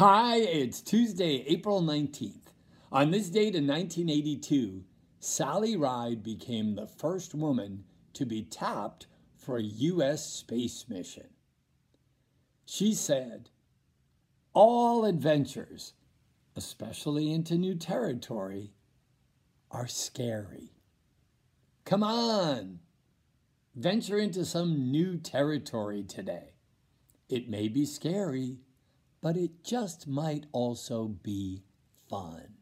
Hi, it's Tuesday, April 19th. On this date in 1982, Sally Ride became the first woman to be tapped for a U.S. space mission. She said, All adventures, especially into new territory, are scary. Come on, venture into some new territory today. It may be scary but it just might also be fun.